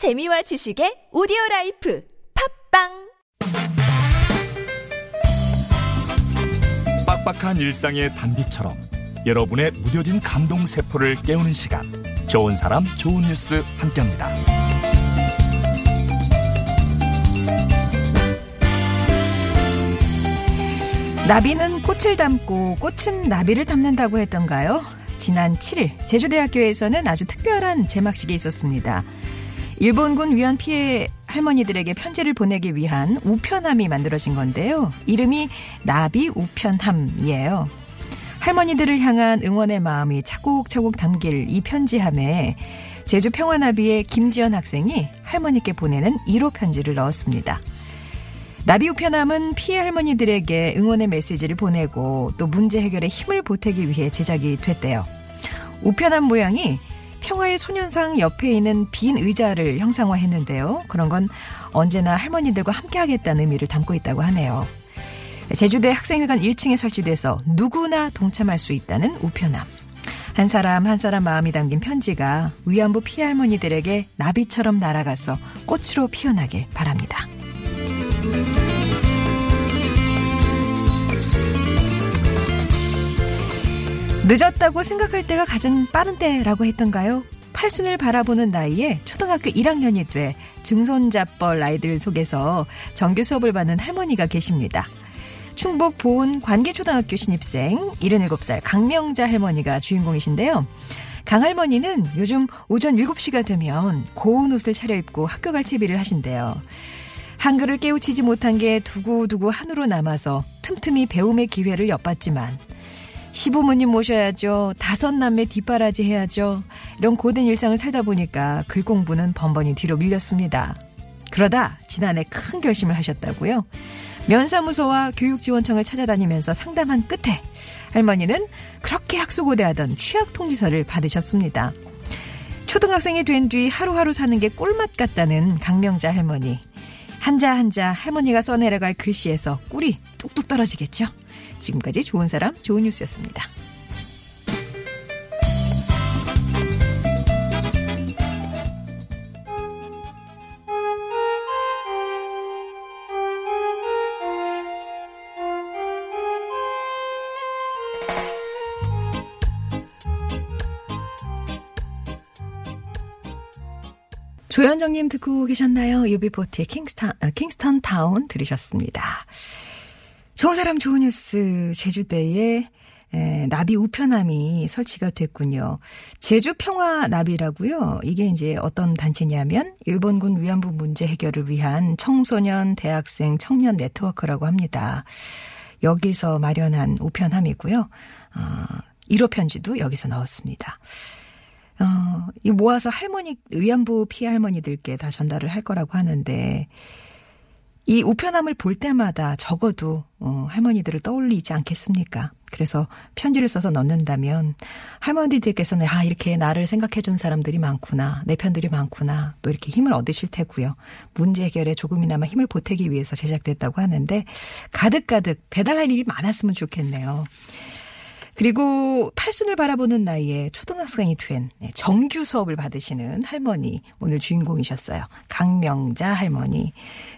재미와 지식의 오디오 life 팟빵 빡빡한 일상의 단비처럼 여러분의 무뎌진 감동 세포를 깨우는 시간 좋은 사람 좋은 뉴스 함께합니다. 나비는 꽃을 담고 꽃은 나비를 담는다고 했던가요? 지난 7일 제주대학교에서는 아주 특별한 제막식이 있었습니다. 일본군 위안 피해 할머니들에게 편지를 보내기 위한 우편함이 만들어진 건데요. 이름이 나비 우편함이에요. 할머니들을 향한 응원의 마음이 차곡차곡 담길 이 편지함에 제주 평화나비의 김지연 학생이 할머니께 보내는 1호 편지를 넣었습니다. 나비 우편함은 피해 할머니들에게 응원의 메시지를 보내고 또 문제 해결에 힘을 보태기 위해 제작이 됐대요. 우편함 모양이 평화의 소년상 옆에 있는 빈 의자를 형상화했는데요. 그런 건 언제나 할머니들과 함께하겠다는 의미를 담고 있다고 하네요. 제주대 학생회관 1층에 설치돼서 누구나 동참할 수 있다는 우편함. 한 사람 한 사람 마음이 담긴 편지가 위안부 피해 할머니들에게 나비처럼 날아가서 꽃으로 피어나길 바랍니다. 늦었다고 생각할 때가 가장 빠른 때라고 했던가요? 팔순을 바라보는 나이에 초등학교 1학년이 돼 증손자뻘 아이들 속에서 정규 수업을 받는 할머니가 계십니다. 충북 보은 관계초등학교 신입생 77살 강명자 할머니가 주인공이신데요. 강 할머니는 요즘 오전 7시가 되면 고운 옷을 차려입고 학교 갈 채비를 하신대요. 한글을 깨우치지 못한 게 두고두고 한으로 남아서 틈틈이 배움의 기회를 엿봤지만 시부모님 모셔야죠. 다섯 남매 뒷바라지 해야죠. 이런 고된 일상을 살다 보니까 글 공부는 번번이 뒤로 밀렸습니다. 그러다 지난해 큰 결심을 하셨다고요. 면사무소와 교육지원청을 찾아다니면서 상담한 끝에 할머니는 그렇게 학수고대하던 취약통지서를 받으셨습니다. 초등학생이 된 뒤 하루하루 사는 게 꿀맛 같다는 강명자 할머니. 한자 한자 할머니가 써내려갈 글씨에서 꿀이 뚝뚝 떨어지겠죠. 지금까지 좋은 사람 좋은 뉴스였습니다. 조현정님 듣고 계셨나요? UB40의 Kingston, 아, Kingston Town 들으셨습니다. 좋은 사람 좋은 뉴스 제주대에 에, 나비 우편함이 설치가 됐군요. 제주 평화 나비라고요. 이게 이제 어떤 단체냐면 일본군 위안부 문제 해결을 위한 청소년, 대학생, 청년 네트워크라고 합니다. 여기서 마련한 우편함이고요. 어, 1호 편지도 여기서 넣었습니다. 어, 이 모아서 할머니, 위안부 피해 할머니들께 다 전달을 할 거라고 하는데, 이 우편함을 볼 때마다 적어도 어, 할머니들을 떠올리지 않겠습니까? 그래서 편지를 써서 넣는다면 할머니들께서는 아 이렇게 나를 생각해 준 사람들이 많구나 내 편들이 많구나 또 이렇게 힘을 얻으실 테고요 문제 해결에 조금이나마 힘을 보태기 위해서 제작됐다고 하는데 가득가득 배달할 일이 많았으면 좋겠네요. 그리고 팔순을 바라보는 나이에 초등학생이 된 네, 정규 수업을 받으시는 할머니 오늘 주인공이셨어요. 강명자 할머니.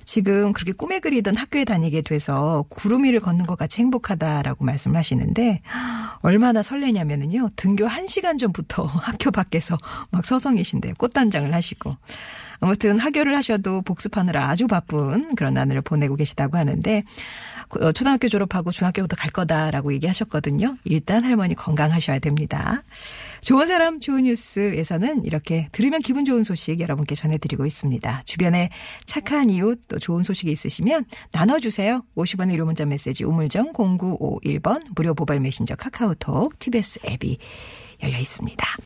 지금 그렇게 꿈에 그리던 학교에 다니게 돼서 구름 위를 걷는 것 같이 행복하다라고 말씀을 하시는데 얼마나 설레냐면은요. 등교 1시간 전부터 학교 밖에서 막 서성이신데요. 꽃단장을 하시고. 아무튼 학교를 하셔도 복습하느라 아주 바쁜 그런 나날을 보내고 계시다고 하는데 어, 초등학교 졸업하고 중학교부터 갈 거다라고 얘기하셨거든요. 일단 할머니 건강하셔야 됩니다. 좋은 사람 좋은 뉴스에서는 이렇게 들으면 기분 좋은 소식 여러분께 전해드리고 있습니다. 주변에 착한 이웃 또 좋은 소식이 있으시면 나눠주세요. 50원의 1호 문자 메시지 우물정 0951번 무료 모바일 메신저 카카오톡 TBS 앱이 열려 있습니다.